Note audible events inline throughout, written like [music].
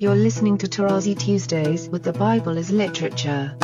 You're listening to Tarazi Tuesdays with the Bible as Literature.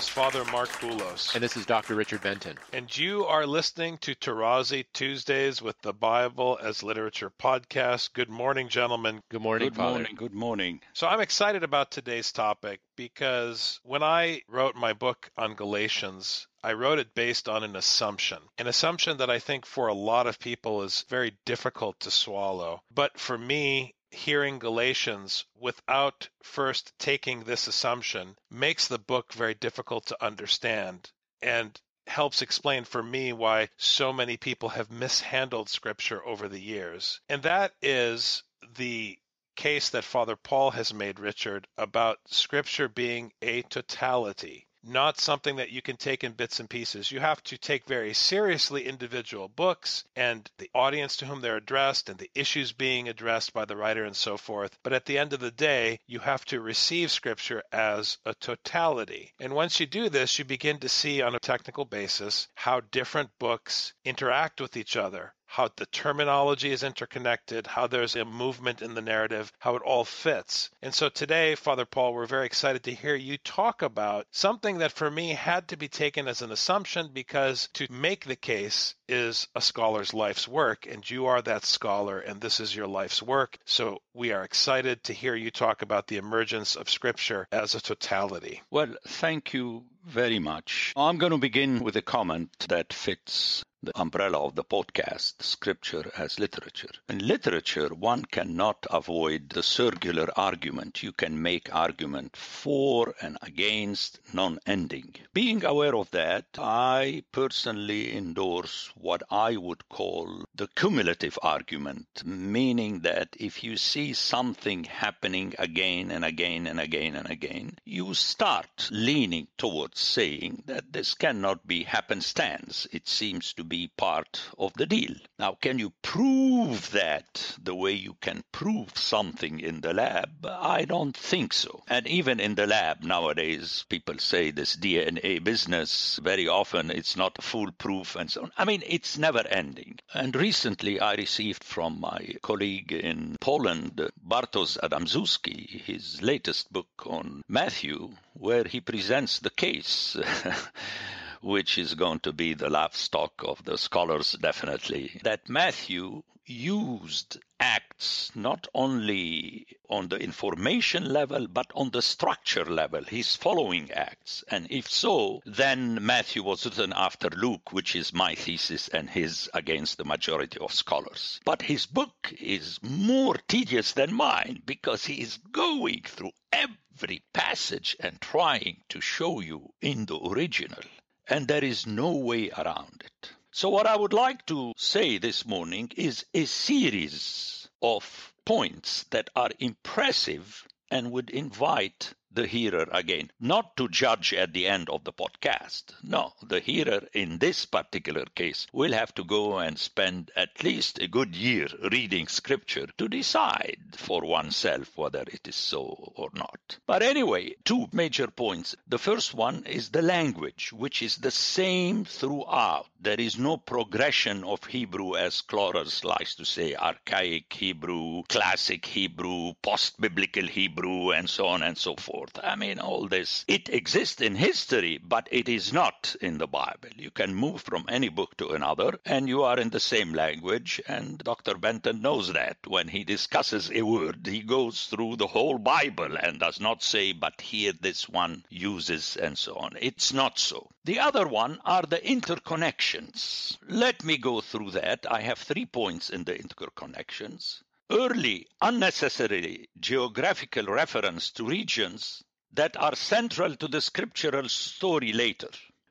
Is Father Mark Boulos. And this is Dr. Richard Benton. And you are listening to Tarazi Tuesdays with the Bible as Literature podcast. Good morning, gentlemen. Good morning, Good Father. morning. Good morning. So I'm excited about today's topic because when I wrote my book on Galatians, I wrote it based on an assumption, an assumption that I think for a lot of people is very difficult to swallow. But for me, hearing Galatians without first taking this assumption makes the book very difficult to understand and helps explain for me why so many people have mishandled scripture over the years. And that is the case that Father Paul has made, Richard, about scripture being a totality not something that you can take in bits and pieces. You have to take very seriously individual books and the audience to whom they're addressed and the issues being addressed by the writer and so forth. But at the end of the day, you have to receive Scripture as a totality. And once you do this, you begin to see on a technical basis how different books interact with each other how the terminology is interconnected, how there's a movement in the narrative, how it all fits. And so today, Father Paul, we're very excited to hear you talk about something that for me had to be taken as an assumption because to make the case is a scholar's life's work, and you are that scholar, and this is your life's work. So we are excited to hear you talk about the emergence of Scripture as a totality. Well, thank you very much. I'm going to begin with a comment that fits the umbrella of the podcast, Scripture as Literature. In literature, one cannot avoid the circular argument. You can make argument for and against, non-ending. Being aware of that, I personally endorse what I would call the cumulative argument, meaning that if you see something happening again and again and again and again, you start leaning towards saying that this cannot be happenstance. It seems to be part of the deal. Now, can you prove that the way you can prove something in the lab? I don't think so. And even in the lab nowadays, people say this DNA business, very often it's not foolproof and so on. I mean, it's never ending. And recently I received from my colleague in Poland, Bartosz Adamczewski, his latest book on Matthew, where he presents the case. [laughs] which is going to be the livestock of the scholars, definitely, that Matthew used acts not only on the information level but on the structure level. His following acts. And if so then matthew was written after luke which is my thesis and his against the majority of scholars. But his book is more tedious than mine because he is going through every passage and trying to show you in the original and there is no way around it. So, what I would like to say this morning is a series of points that are impressive and would invite the hearer again, not to judge at the end of the podcast. No, the hearer in this particular case will have to go and spend at least a good year reading scripture to decide for oneself whether it is so or not. But anyway, two major points. The first one is the language, which is the same throughout. There is no progression of Hebrew, as scholars likes to say, archaic Hebrew, classic Hebrew, post-biblical Hebrew, and so on and so forth. I mean, all this. It exists in history, but it is not in the Bible. You can move from any book to another, and you are in the same language. And Dr. Benton knows that. When he discusses a word, he goes through the whole Bible and does not say, but here this one uses, and so on. It's not so. The other one are the interconnections. Let me go through that. I have three points in the interconnections early unnecessary geographical reference to regions that are central to the scriptural story later.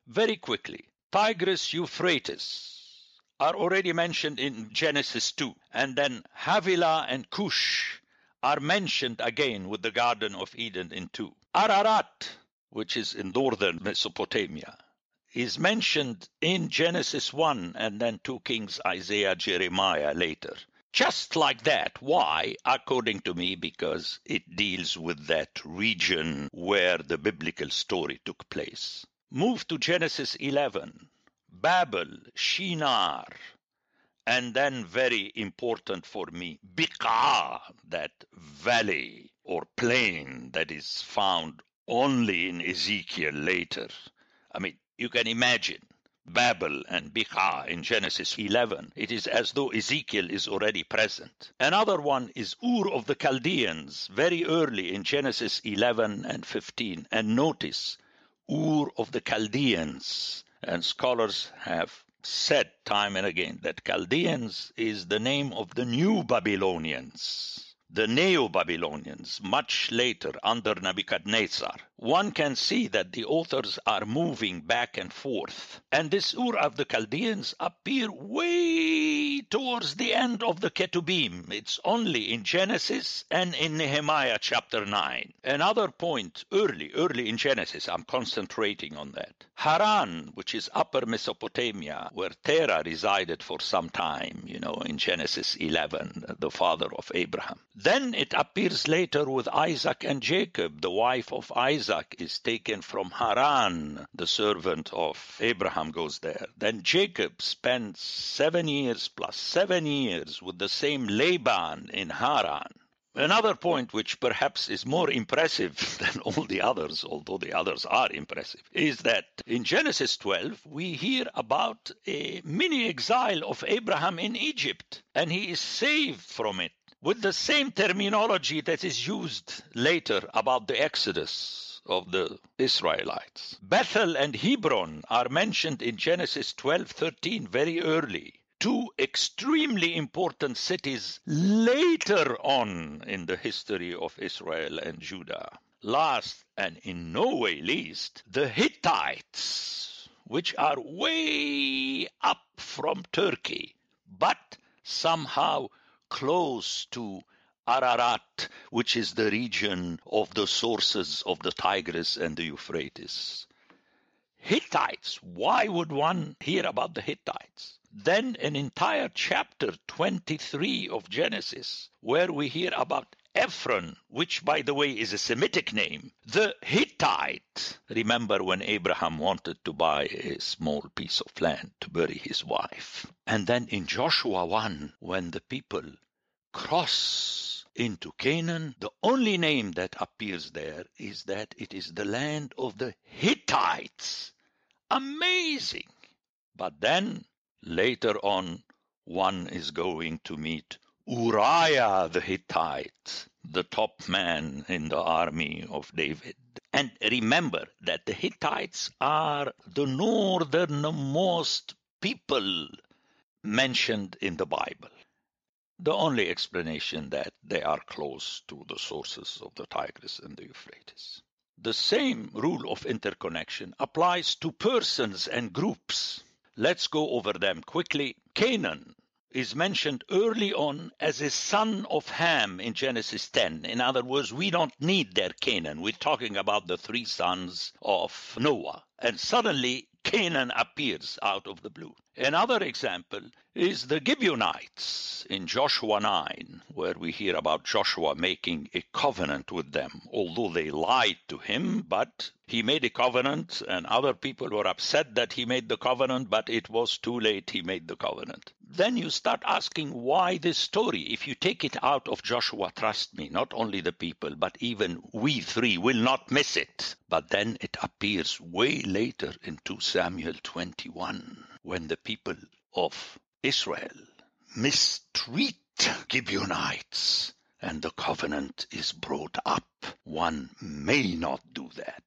Very quickly, Tigris Euphrates are already mentioned in Genesis 2, and then Havilah and Cush are mentioned again with the Garden of Eden in 2. Ararat, which is in northern Mesopotamia, is mentioned in Genesis 1 and then 2 Kings, Isaiah, Jeremiah later. Just like that. Why? According to me, because it deals with that region where the biblical story took place. Move to Genesis 11. Babel, Shinar, and then very important for me, Biqa, that valley or plain that is found only in Ezekiel later. I mean, you can imagine Babel and Biqa in Genesis 11. It is as though Ezekiel is already present. Another one is Ur of the Chaldeans, very early in Genesis 11 and 15. And notice, Ur of the Chaldeans. And scholars have said time and again that Chaldeans is the name of the new Babylonians the Neo-Babylonians much later under Nebuchadnezzar, one can see that the authors are moving back and forth. And this Ur of the Chaldeans appear way towards the end of the Ketubim. It's only in Genesis and in Nehemiah chapter 9. Another point, early, early in Genesis, I'm concentrating on that. Haran, which is upper Mesopotamia, where Terah resided for some time, you know, in Genesis 11, the father of Abraham. Then it appears later with Isaac and Jacob. The wife of Isaac is taken from Haran. The servant of Abraham goes there. Then Jacob spends seven years plus seven years with the same Laban in Haran. Another point, which perhaps is more impressive [laughs] than all the others, although the others are impressive, is that in Genesis 12 we hear about a mini exile of Abraham in Egypt, and he is saved from it with the same terminology that is used later about the Exodus of the Israelites. Bethel and Hebron are mentioned in Genesis 12:13 very early. Two extremely important cities later on in the history of Israel and Judah. Last and in no way least, the Hittites, which are way up from Turkey, but somehow close to Ararat, which is the region of the sources of the Tigris and the Euphrates. Hittites, why would one hear about the Hittites? Then an entire chapter 23 of Genesis, where we hear about Ephron, which by the way is a Semitic name, the Hittite. Remember when Abraham wanted to buy a small piece of land to bury his wife. And then in Joshua 1, when the people cross into Canaan, the only name that appears there is that it is the land of the Hittites. Amazing! But then later on, one is going to meet Uriah the Hittite, the top man in the army of David. And remember that the Hittites are the northernmost people mentioned in the Bible. The only explanation that they are close to the sources of the Tigris and the Euphrates. The same rule of interconnection applies to persons and groups. Let's go over them quickly. Canaan is mentioned early on as a son of Ham in Genesis 10. In other words, we don't need their Canaan. We're talking about the three sons of Noah. And suddenly Canaan appears out of the blue. Another example is the Gibeonites in Joshua 9, where we hear about Joshua making a covenant with them, although they lied to him, but he made a covenant, and other people were upset that he made the covenant, but it was too late, he made the covenant. Then you start asking why this story? If you take it out of Joshua, trust me, not only the people, but even we three will not miss it. But then it appears way later in 2 Samuel 21 when the people of Israel mistreat Gibeonites and the covenant is brought up. One may not do that.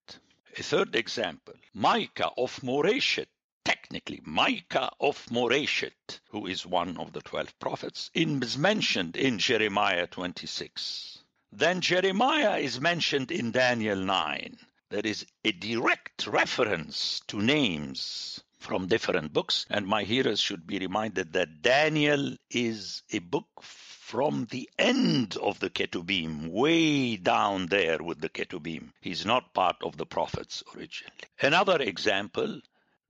A third example, Micah of Moresheth, technically Micah of Moresheth, who is one of the twelve prophets, is mentioned in Jeremiah 26. Then Jeremiah is mentioned in Daniel 9. There is a direct reference to names from different books, and my hearers should be reminded that Daniel is a book from the end of the Ketubim, way down there with the Ketubim. He's not part of the prophets originally. Another example,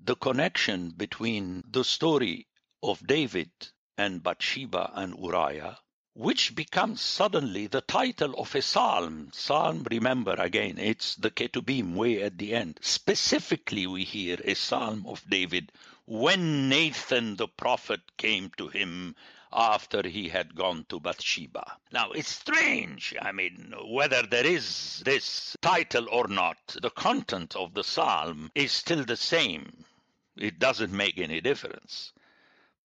the connection between the story of David and Bathsheba and Uriah, which becomes suddenly the title of a psalm. Psalm, remember again, it's the Ketubim way at the end. Specifically, we hear a psalm of David when Nathan the prophet came to him after he had gone to Bathsheba. Now, it's strange. I mean, whether there is this title or not, the content of the psalm is still the same. It doesn't make any difference.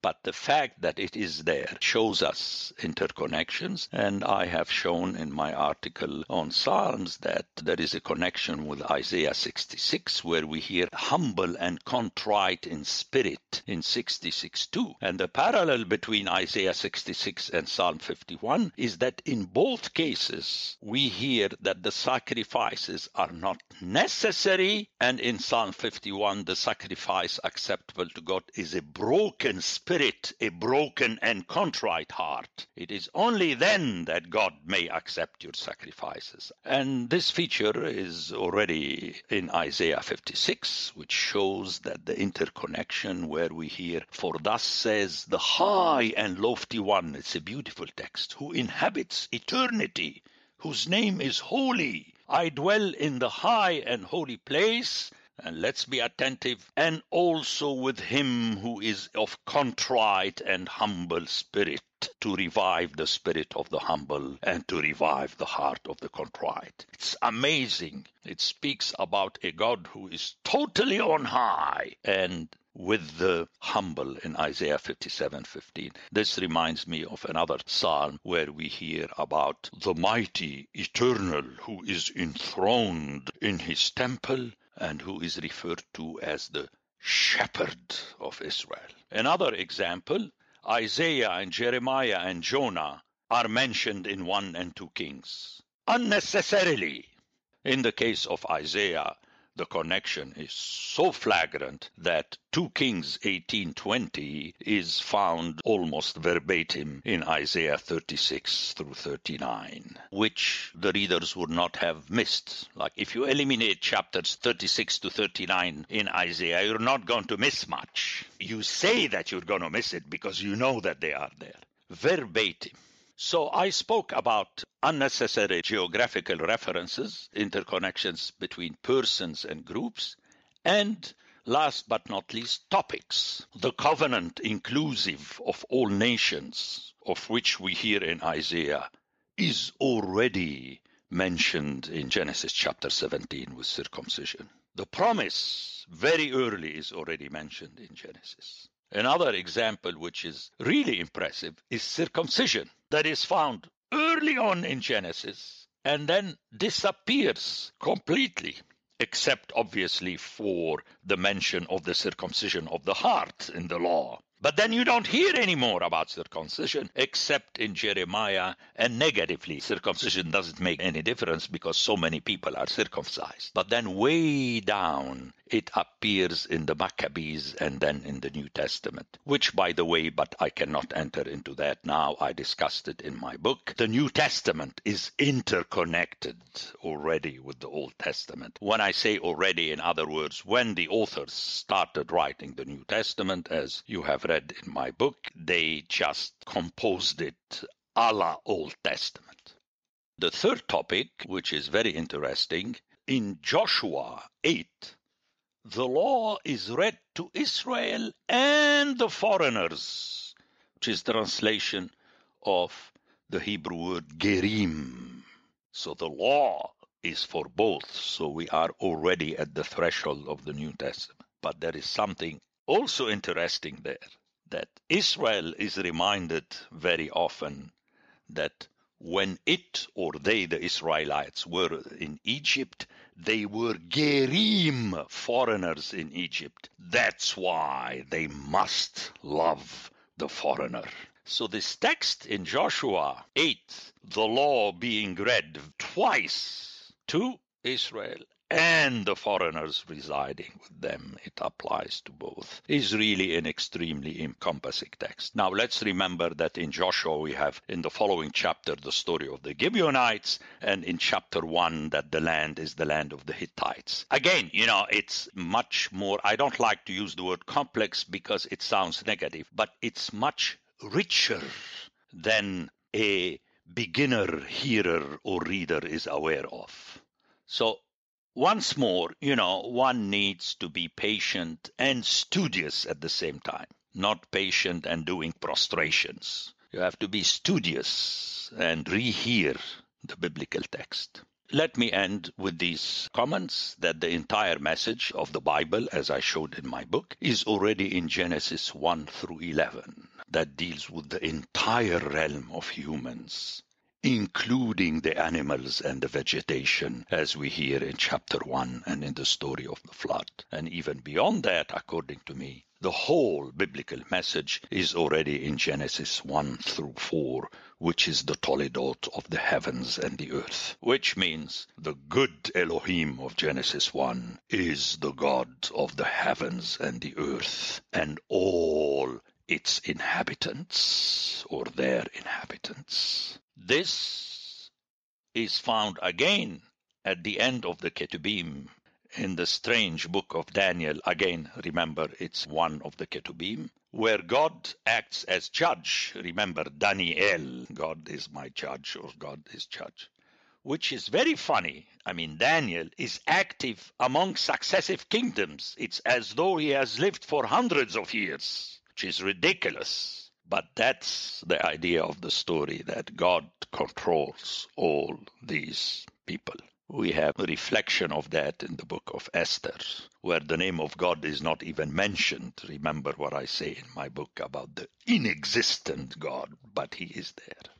But the fact that it is there shows us interconnections. And I have shown in my article on Psalms that there is a connection with Isaiah 66, where we hear humble and contrite in spirit in 66 too. And the parallel between Isaiah 66 and Psalm 51 is that in both cases we hear that the sacrifices are not necessary. And in Psalm 51, the sacrifice acceptable to God is a broken spirit spirit a broken and contrite heart. It is only then that God may accept your sacrifices. And this feature is already in Isaiah 56, which shows that the interconnection where we hear, For thus says the high and lofty one, it's a beautiful text, who inhabits eternity, whose name is holy. I dwell in the high and holy place and let's be attentive, and also with him who is of contrite and humble spirit, to revive the spirit of the humble and to revive the heart of the contrite. It's amazing. It speaks about a God who is totally on high and with the humble in Isaiah 57:15. This reminds me of another psalm where we hear about the mighty eternal who is enthroned in his temple and who is referred to as the shepherd of Israel. Another example, Isaiah and Jeremiah and Jonah are mentioned in 1 and 2 Kings. Unnecessarily. In the case of Isaiah, the connection is so flagrant that 2 Kings 18:20 is found almost verbatim in Isaiah 36 through 39, which the readers would not have missed. Like if you eliminate chapters 36 to 39 in Isaiah, you're not going to miss much. You say that you're going to miss it because you know that they are there. Verbatim. So I spoke about unnecessary geographical references, interconnections between persons and groups, and last but not least, topics. The covenant inclusive of all nations, of which we hear in Isaiah, is already mentioned in Genesis chapter 17 with circumcision. The promise very early is already mentioned in Genesis. Another example which is really impressive is circumcision that is found early on in Genesis and then disappears completely, except obviously for the mention of the circumcision of the heart in the law. But then you don't hear any more about circumcision except in Jeremiah and negatively. Circumcision doesn't make any difference because so many people are circumcised. But then way down it appears in the Maccabees and then in the New Testament, which, by the way, but I cannot enter into that now. I discussed it in my book. The New Testament is interconnected already with the Old Testament. When I say already, in other words, when the authors started writing the New Testament, as you have read in my book, they just composed it a la Old Testament. The third topic, which is very interesting, in Joshua 8, the law is read to Israel and the foreigners, which is translation of the Hebrew word gerim. So the law is for both. So we are already at the threshold of the New Testament. But there is something also interesting there that Israel is reminded very often that when it or they, the Israelites, were in Egypt, they were gerim, foreigners in Egypt. That's why they must love the foreigner. So this text in Joshua 8, the law being read twice to Israel and the foreigners residing with them, it applies to both, is really an extremely encompassing text. Now, let's remember that in Joshua we have in the following chapter the story of the Gibeonites, and in chapter one that the land is the land of the Hittites. Again, you know, it's much more, I don't like to use the word complex because it sounds negative, but it's much richer than a beginner hearer or reader is aware of. So, once more, you know, one needs to be patient and studious at the same time, not patient and doing prostrations. You have to be studious and rehear the biblical text. Let me end with these comments that the entire message of the Bible, as I showed in my book, is already in Genesis 1 through 11, that deals with the entire realm of humans, including the animals and the vegetation, as we hear in chapter 1 and in the story of the flood. And even beyond that, according to me, the whole biblical message is already in Genesis 1 through 4, which is the Toledot of the heavens and the earth, which means the good Elohim of Genesis 1 is the God of the heavens and the earth and all its inhabitants or their inhabitants. This is found again at the end of the Ketubim in the strange book of Daniel, again, remember it's one of the Ketubim, where God acts as judge. Remember, Daniel, God is my judge, or God is judge, which is very funny. I mean, Daniel is active among successive kingdoms. It's as though he has lived for hundreds of years, which is ridiculous. But that's the idea of the story that God controls all these people. We have a reflection of that in the book of Esther, where the name of God is not even mentioned. Remember what I say in my book about the inexistent God, but He is there.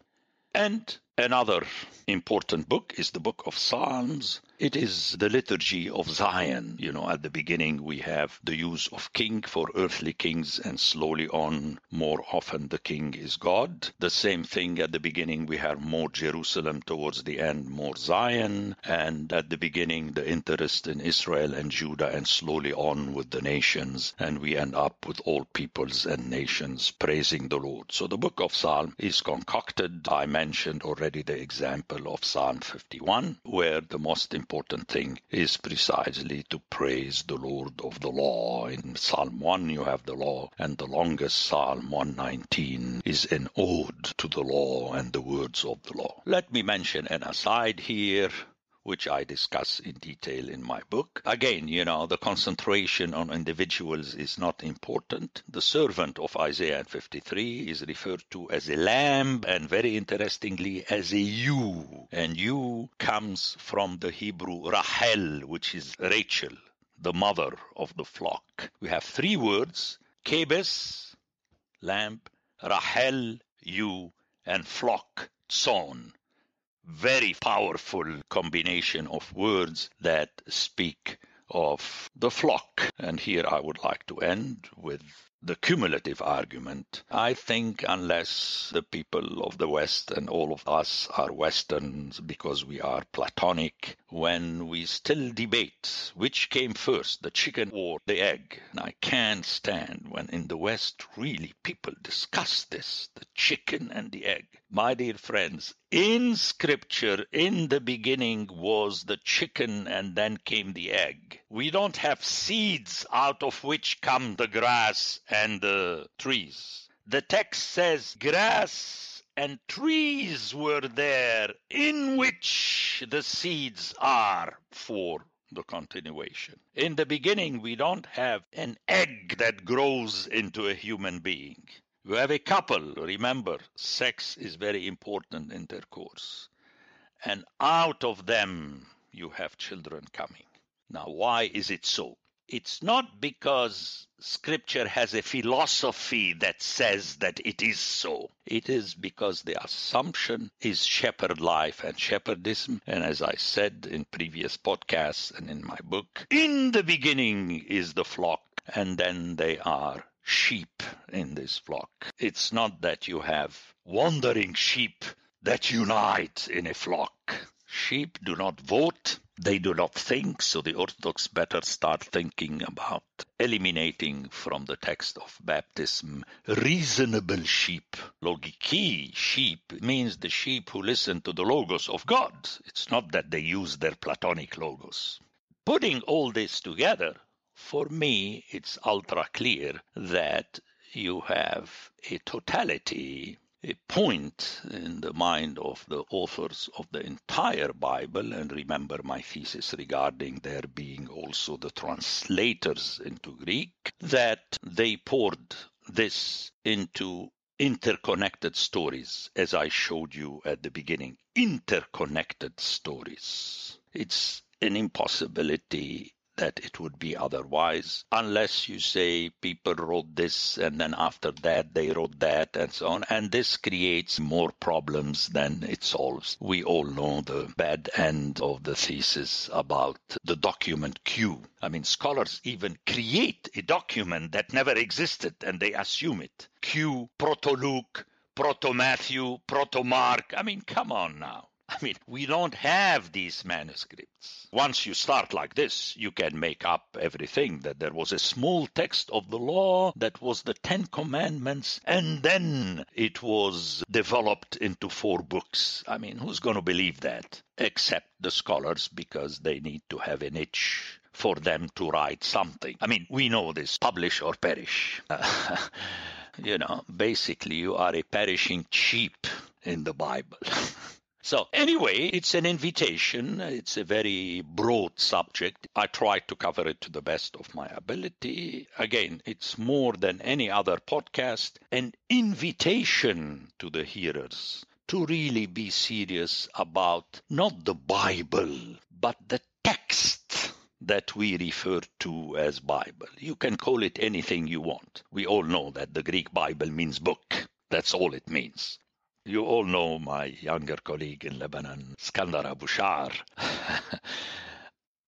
And another important book is the book of Psalms. It is the liturgy of Zion. You know, at the beginning we have the use of king for earthly kings, and slowly on, more often the king is God. The same thing at the beginning we have more Jerusalem, towards the end more Zion, and at the beginning the interest in Israel and Judah, and slowly on with the nations, and we end up with all peoples and nations praising the Lord. So the book of Psalm is concocted. I mentioned already the example of Psalm 51, where the most important thing is precisely to praise the Lord of the law. In Psalm 1, you have the law, and the longest Psalm 119 is an ode to the law and the words of the law. Let me mention an aside here which I discuss in detail in my book. Again, you know, the concentration on individuals is not important. The servant of Isaiah 53 is referred to as a lamb and very interestingly as a ewe. And ewe comes from the Hebrew Rachel, which is Rachel, the mother of the flock. We have three words, Kebes, lamb, Rachel, ewe, and flock, tson very powerful combination of words that speak of the flock. And here I would like to end with the cumulative argument. I think unless the people of the West and all of us are Westerns because we are Platonic, when we still debate which came first, the chicken or the egg. And I can't stand when in the West really people discuss this, the chicken and the egg. My dear friends, in scripture, in the beginning was the chicken and then came the egg. We don't have seeds out of which come the grass and the trees. The text says grass and trees were there in which the seeds are for the continuation. In the beginning, we don't have an egg that grows into a human being. You have a couple, remember, sex is very important intercourse. And out of them, you have children coming. Now, why is it so? It's not because scripture has a philosophy that says that it is so. It is because the assumption is shepherd life and shepherdism. And as I said in previous podcasts and in my book, in the beginning is the flock, and then they are sheep in this flock. It's not that you have wandering sheep that unite in a flock. Sheep do not vote, they do not think, so the Orthodox better start thinking about eliminating from the text of baptism reasonable sheep. Logiki, sheep, means the sheep who listen to the logos of God. It's not that they use their Platonic logos. Putting all this together, for me, it's ultra clear that you have a totality, a point in the mind of the authors of the entire Bible. And remember my thesis regarding there being also the translators into Greek, that they poured this into interconnected stories, as I showed you at the beginning. Interconnected stories. It's an impossibility that it would be otherwise, unless you say people wrote this and then after that they wrote that and so on. And this creates more problems than it solves. We all know the bad end of the thesis about the document Q. I mean, scholars even create a document that never existed and they assume it. Q, Proto Luke, Proto Matthew, Proto Mark. I mean, come on now. I mean, we don't have these manuscripts. Once you start like this, you can make up everything that there was a small text of the law that was the Ten Commandments, and then it was developed into four books. I mean, who's going to believe that? Except the scholars, because they need to have an itch for them to write something. I mean, we know this publish or perish. [laughs] you know, basically, you are a perishing sheep in the Bible. [laughs] So, anyway, it's an invitation. It's a very broad subject. I try to cover it to the best of my ability. Again, it's more than any other podcast, an invitation to the hearers to really be serious about not the Bible, but the text that we refer to as Bible. You can call it anything you want. We all know that the Greek Bible means book. That's all it means. You all know my younger colleague in Lebanon, Skandar Abu Sha'ar. [laughs]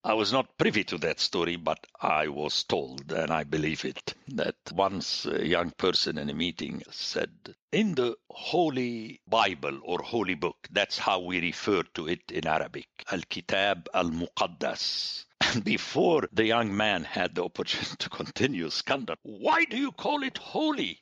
I was not privy to that story, but I was told, and I believe it, that once a young person in a meeting said, in the Holy Bible or Holy Book, that's how we refer to it in Arabic, Al Kitab Al Muqaddas. And [laughs] before the young man had the opportunity to continue, Skandar, why do you call it holy?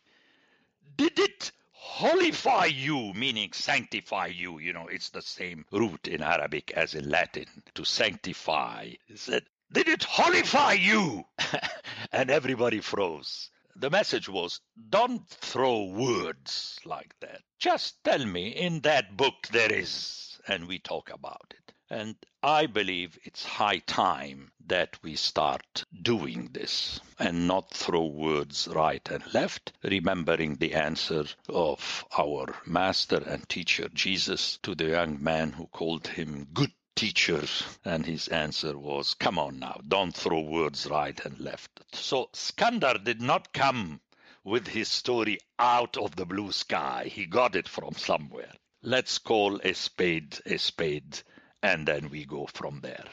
Did it holify you, meaning sanctify you. You know, it's the same root in Arabic as in Latin to sanctify. He said, Did it holify you? [laughs] and everybody froze. The message was don't throw words like that. Just tell me in that book there is, and we talk about it. And I believe it's high time that we start doing this and not throw words right and left, remembering the answer of our master and teacher Jesus to the young man who called him good teacher. And his answer was, Come on now, don't throw words right and left. So Skandar did not come with his story out of the blue sky. He got it from somewhere. Let's call a spade a spade and then we go from there.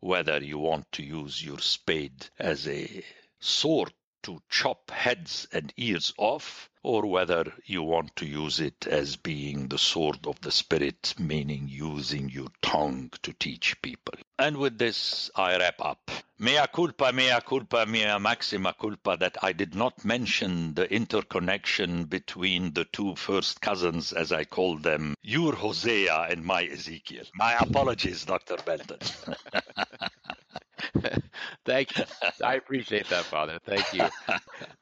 Whether you want to use your spade as a sword to chop heads and ears off, or whether you want to use it as being the sword of the Spirit, meaning using your tongue to teach people. And with this, I wrap up. Mea culpa, mea culpa, mea maxima culpa that I did not mention the interconnection between the two first cousins, as I call them, your Hosea and my Ezekiel. My apologies, Dr. Benton. [laughs] [laughs] Thank you. I appreciate that, Father. Thank you. [laughs]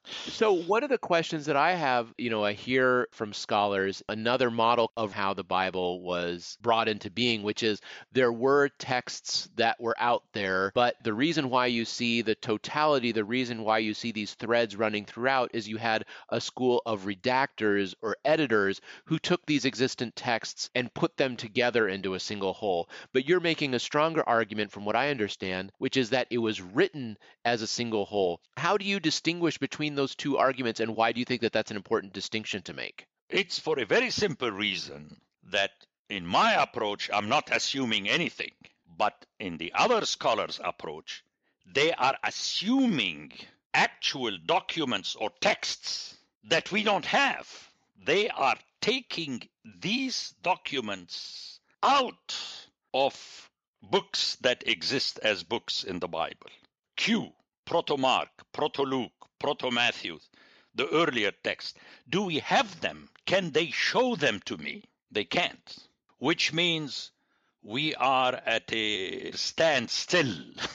so, one of the questions that I have, you know, I hear from scholars another model of how the Bible was brought into being, which is there were texts that were out there, but the reason why you see the totality, the reason why you see these threads running throughout is you had a school of redactors or editors who took these existent texts and put them together into a single whole. But you're making a stronger argument, from what I understand, which is that it was written as a single whole. How do you distinguish between those two arguments, and why do you think that that's an important distinction to make? It's for a very simple reason that in my approach, I'm not assuming anything, but in the other scholars' approach, they are assuming actual documents or texts that we don't have. They are taking these documents out of books that exist as books in the Bible. Q, Proto Mark, Proto Luke, Proto Matthew, the earlier text. Do we have them? Can they show them to me? They can't, which means we are at a standstill.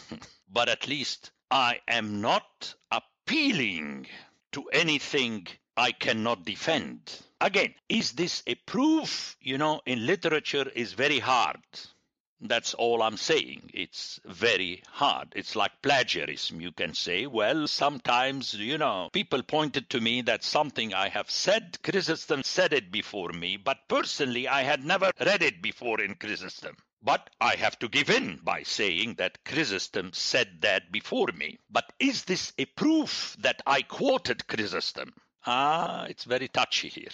[laughs] but at least I am not appealing to anything I cannot defend. Again, is this a proof? You know, in literature is very hard. That's all I'm saying. It's very hard. It's like plagiarism. You can say, well, sometimes, you know, people pointed to me that something I have said, Chrysostom said it before me, but personally, I had never read it before in Chrysostom. But I have to give in by saying that Chrysostom said that before me. But is this a proof that I quoted Chrysostom? Ah, it's very touchy here.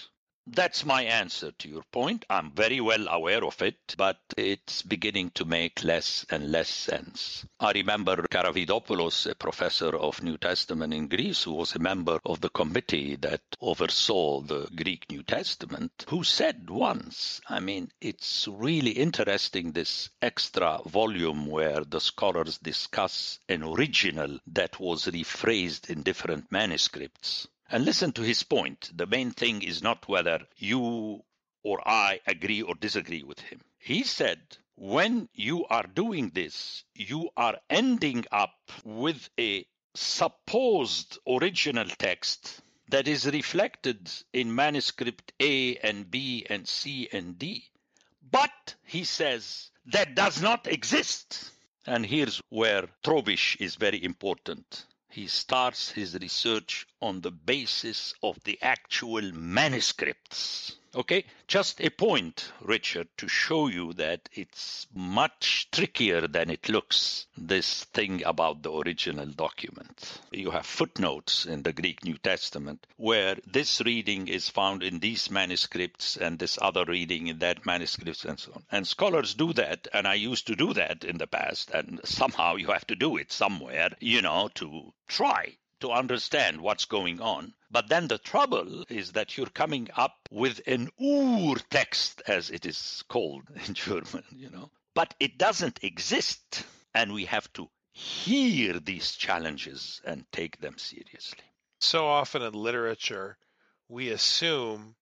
That's my answer to your point. I'm very well aware of it, but it's beginning to make less and less sense. I remember Karavidopoulos, a professor of New Testament in Greece, who was a member of the committee that oversaw the Greek New Testament, who said once, I mean, it's really interesting this extra volume where the scholars discuss an original that was rephrased in different manuscripts. And listen to his point. The main thing is not whether you or I agree or disagree with him. He said, when you are doing this, you are ending up with a supposed original text that is reflected in manuscript A and B and C and D. But, he says, that does not exist. And here's where Trobisch is very important he starts his research on the basis of the actual manuscripts. Okay, just a point, Richard, to show you that it's much trickier than it looks, this thing about the original document. You have footnotes in the Greek New Testament where this reading is found in these manuscripts and this other reading in that manuscript and so on. And scholars do that, and I used to do that in the past, and somehow you have to do it somewhere, you know, to try to understand what's going on. But then the trouble is that you're coming up with an Ur text, as it is called [laughs] in German, you know. But it doesn't exist, and we have to hear these challenges and take them seriously. So often in literature, we assume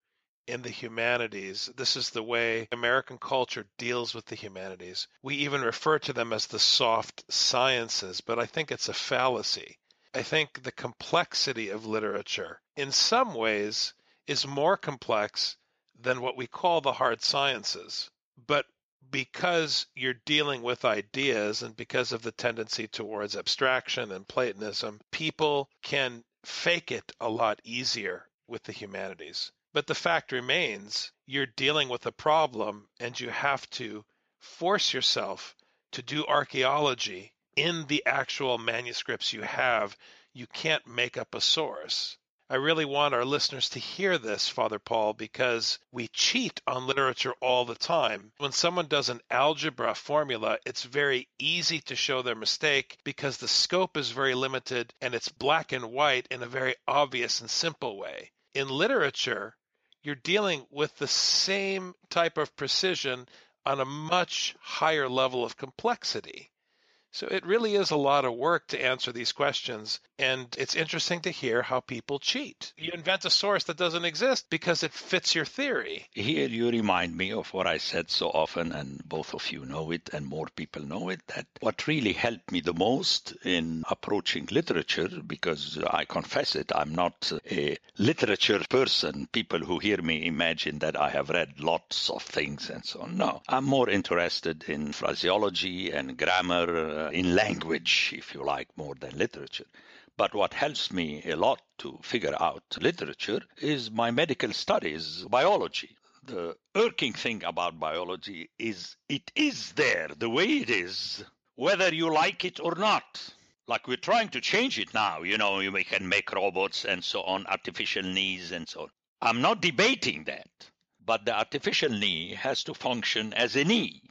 in the humanities, this is the way American culture deals with the humanities. We even refer to them as the soft sciences, but I think it's a fallacy. I think the complexity of literature, in some ways, is more complex than what we call the hard sciences. But because you're dealing with ideas and because of the tendency towards abstraction and Platonism, people can fake it a lot easier with the humanities. But the fact remains, you're dealing with a problem and you have to force yourself to do archaeology in the actual manuscripts you have, you can't make up a source. I really want our listeners to hear this, Father Paul, because we cheat on literature all the time. When someone does an algebra formula, it's very easy to show their mistake because the scope is very limited and it's black and white in a very obvious and simple way. In literature, you're dealing with the same type of precision on a much higher level of complexity. So it really is a lot of work to answer these questions. And it's interesting to hear how people cheat. You invent a source that doesn't exist because it fits your theory. Here you remind me of what I said so often, and both of you know it, and more people know it, that what really helped me the most in approaching literature, because I confess it, I'm not a literature person. People who hear me imagine that I have read lots of things and so on. No, I'm more interested in phraseology and grammar uh, Uh, in language, if you like, more than literature. But what helps me a lot to figure out literature is my medical studies, biology. The irking thing about biology is it is there the way it is, whether you like it or not. Like we're trying to change it now, you know, we can make robots and so on, artificial knees and so on. I'm not debating that, but the artificial knee has to function as a knee.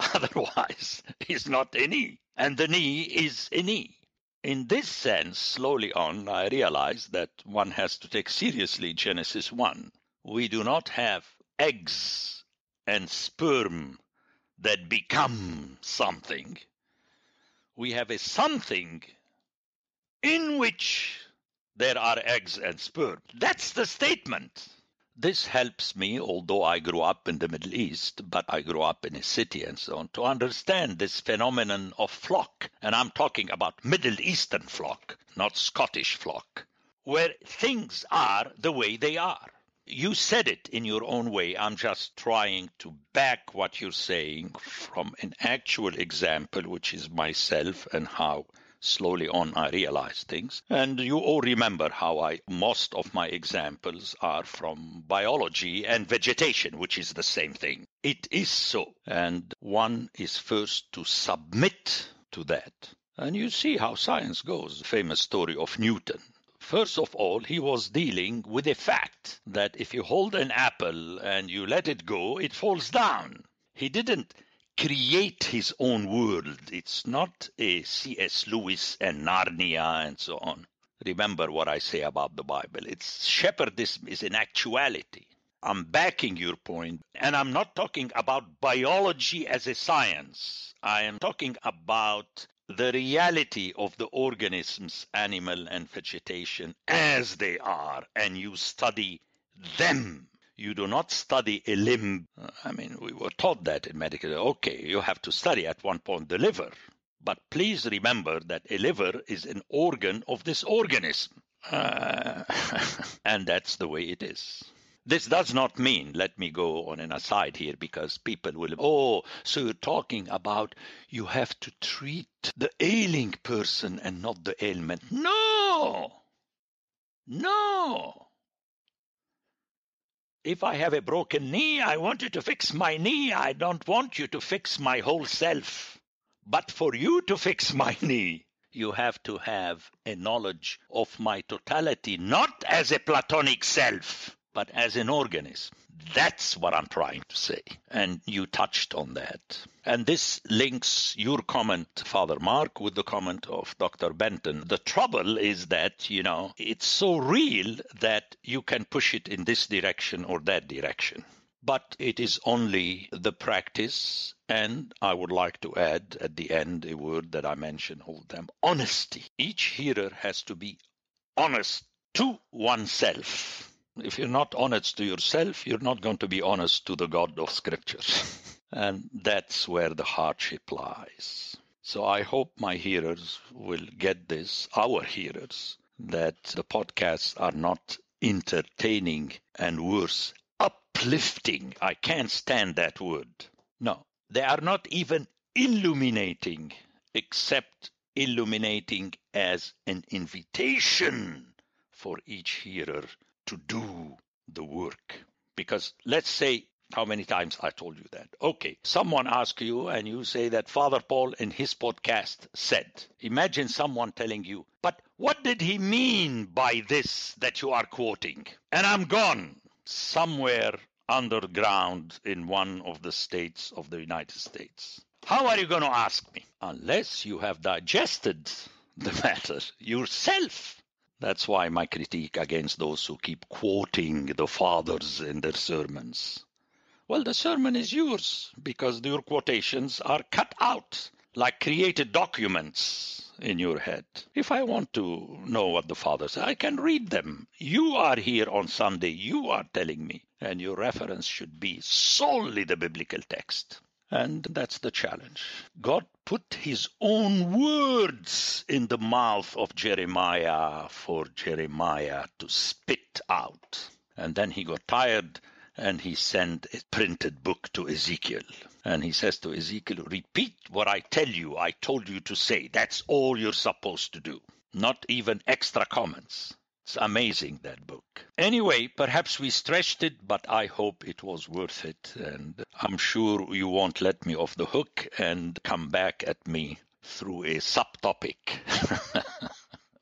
[laughs] Otherwise, it's not a knee and the knee is a knee. In this sense, slowly on, I realized that one has to take seriously Genesis 1. We do not have eggs and sperm that become something. We have a something in which there are eggs and sperm. That's the statement. This helps me, although I grew up in the Middle East, but I grew up in a city and so on, to understand this phenomenon of flock. And I'm talking about Middle Eastern flock, not Scottish flock. where things are the way they are. You said it in your own way. I'm just trying to back what you're saying from an actual example, which is myself and how slowly on I realize things. And you all remember how I most of my examples are from biology and vegetation, which is the same thing. It is so. And one is first to submit to that. And you see how science goes. The famous story of Newton. First of all, he was dealing with a fact that if you hold an apple and you let it go, it falls down. He didn't create his own world. It's not a C.S. Lewis and Narnia and so on. Remember what I say about the Bible. It's shepherdism is an actuality. I'm backing your point, and I'm not talking about biology as a science. I am talking about the reality of the organisms, animal and vegetation, as they are, and you study them. You do not study a limb. I mean, we were taught that in medical. Okay, you have to study at one point the liver. But please remember that a liver is an organ of this organism. Uh, [laughs] and that's the way it is. This does not mean, let me go on an aside here because people will, oh, so you're talking about you have to treat the ailing person and not the ailment. No! No! If I have a broken knee, I want you to fix my knee. I don't want you to fix my whole self. But for you to fix my [laughs] knee, you have to have a knowledge of my totality, not as a platonic self but as an organism. That's what I'm trying to say. And you touched on that. And this links your comment, Father Mark, with the comment of Dr. Benton. The trouble is that, you know, it's so real that you can push it in this direction or that direction. But it is only the practice, and I would like to add at the end a word that I mentioned all the time honesty. Each hearer has to be honest to oneself if you're not honest to yourself, you're not going to be honest to the God of Scriptures. [laughs] and that's where the hardship lies. So I hope my hearers will get this, our hearers, that the podcasts are not entertaining and worse, uplifting. I can't stand that word. No, they are not even illuminating, except illuminating as an invitation for each hearer to do the work. Because let's say how many times I told you that. Okay, someone asks you and you say that Father Paul in his podcast said. Imagine someone telling you, but what did he mean by this that you are quoting? And I'm gone somewhere underground in one of the states of the United States. How are you going to ask me? Unless you have digested the [laughs] matter yourself. That's why my critique against those who keep quoting the fathers in their sermons. Well, the sermon is yours because your quotations are cut out like created documents in your head. If I want to know what the fathers say, I can read them. You are here on Sunday, you are telling me, and your reference should be solely the biblical text. And that's the challenge. God put his own words in the mouth of Jeremiah for Jeremiah to spit out. And then he got tired and he sent a printed book to Ezekiel. And he says to Ezekiel, Repeat what I tell you, I told you to say. That's all you're supposed to do. Not even extra comments. It's amazing, that book. Anyway, perhaps we stretched it, but I hope it was worth it. And I'm sure you won't let me off the hook and come back at me through a subtopic. [laughs]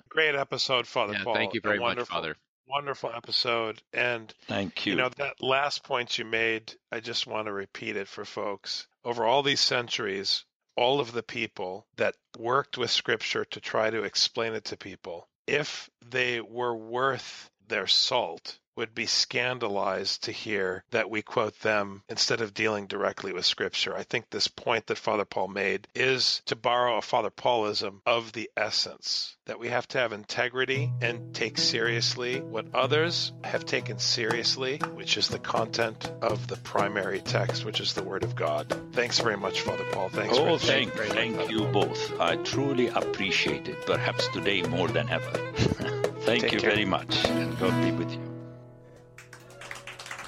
Great episode, Father Yeah, Paul. thank you very much, Father. Wonderful episode. And Thank you. You know, that last point you made, I just want to repeat it for folks. Over all these centuries, all of the people that worked with scripture to try to explain it to people, if they were worth their salt, would be scandalized to hear that we quote them instead of dealing directly with scripture. I think this point that Father Paul made is to borrow a Father Paulism of the essence that we have to have integrity and take seriously what others have taken seriously, which is the content of the primary text, which is the Word of God. Thanks very much, Father Paul. Thanks Oh, thank, thank you both. I truly appreciate it, perhaps today more than ever. [laughs] Thank Take you care. very much, and God be with you.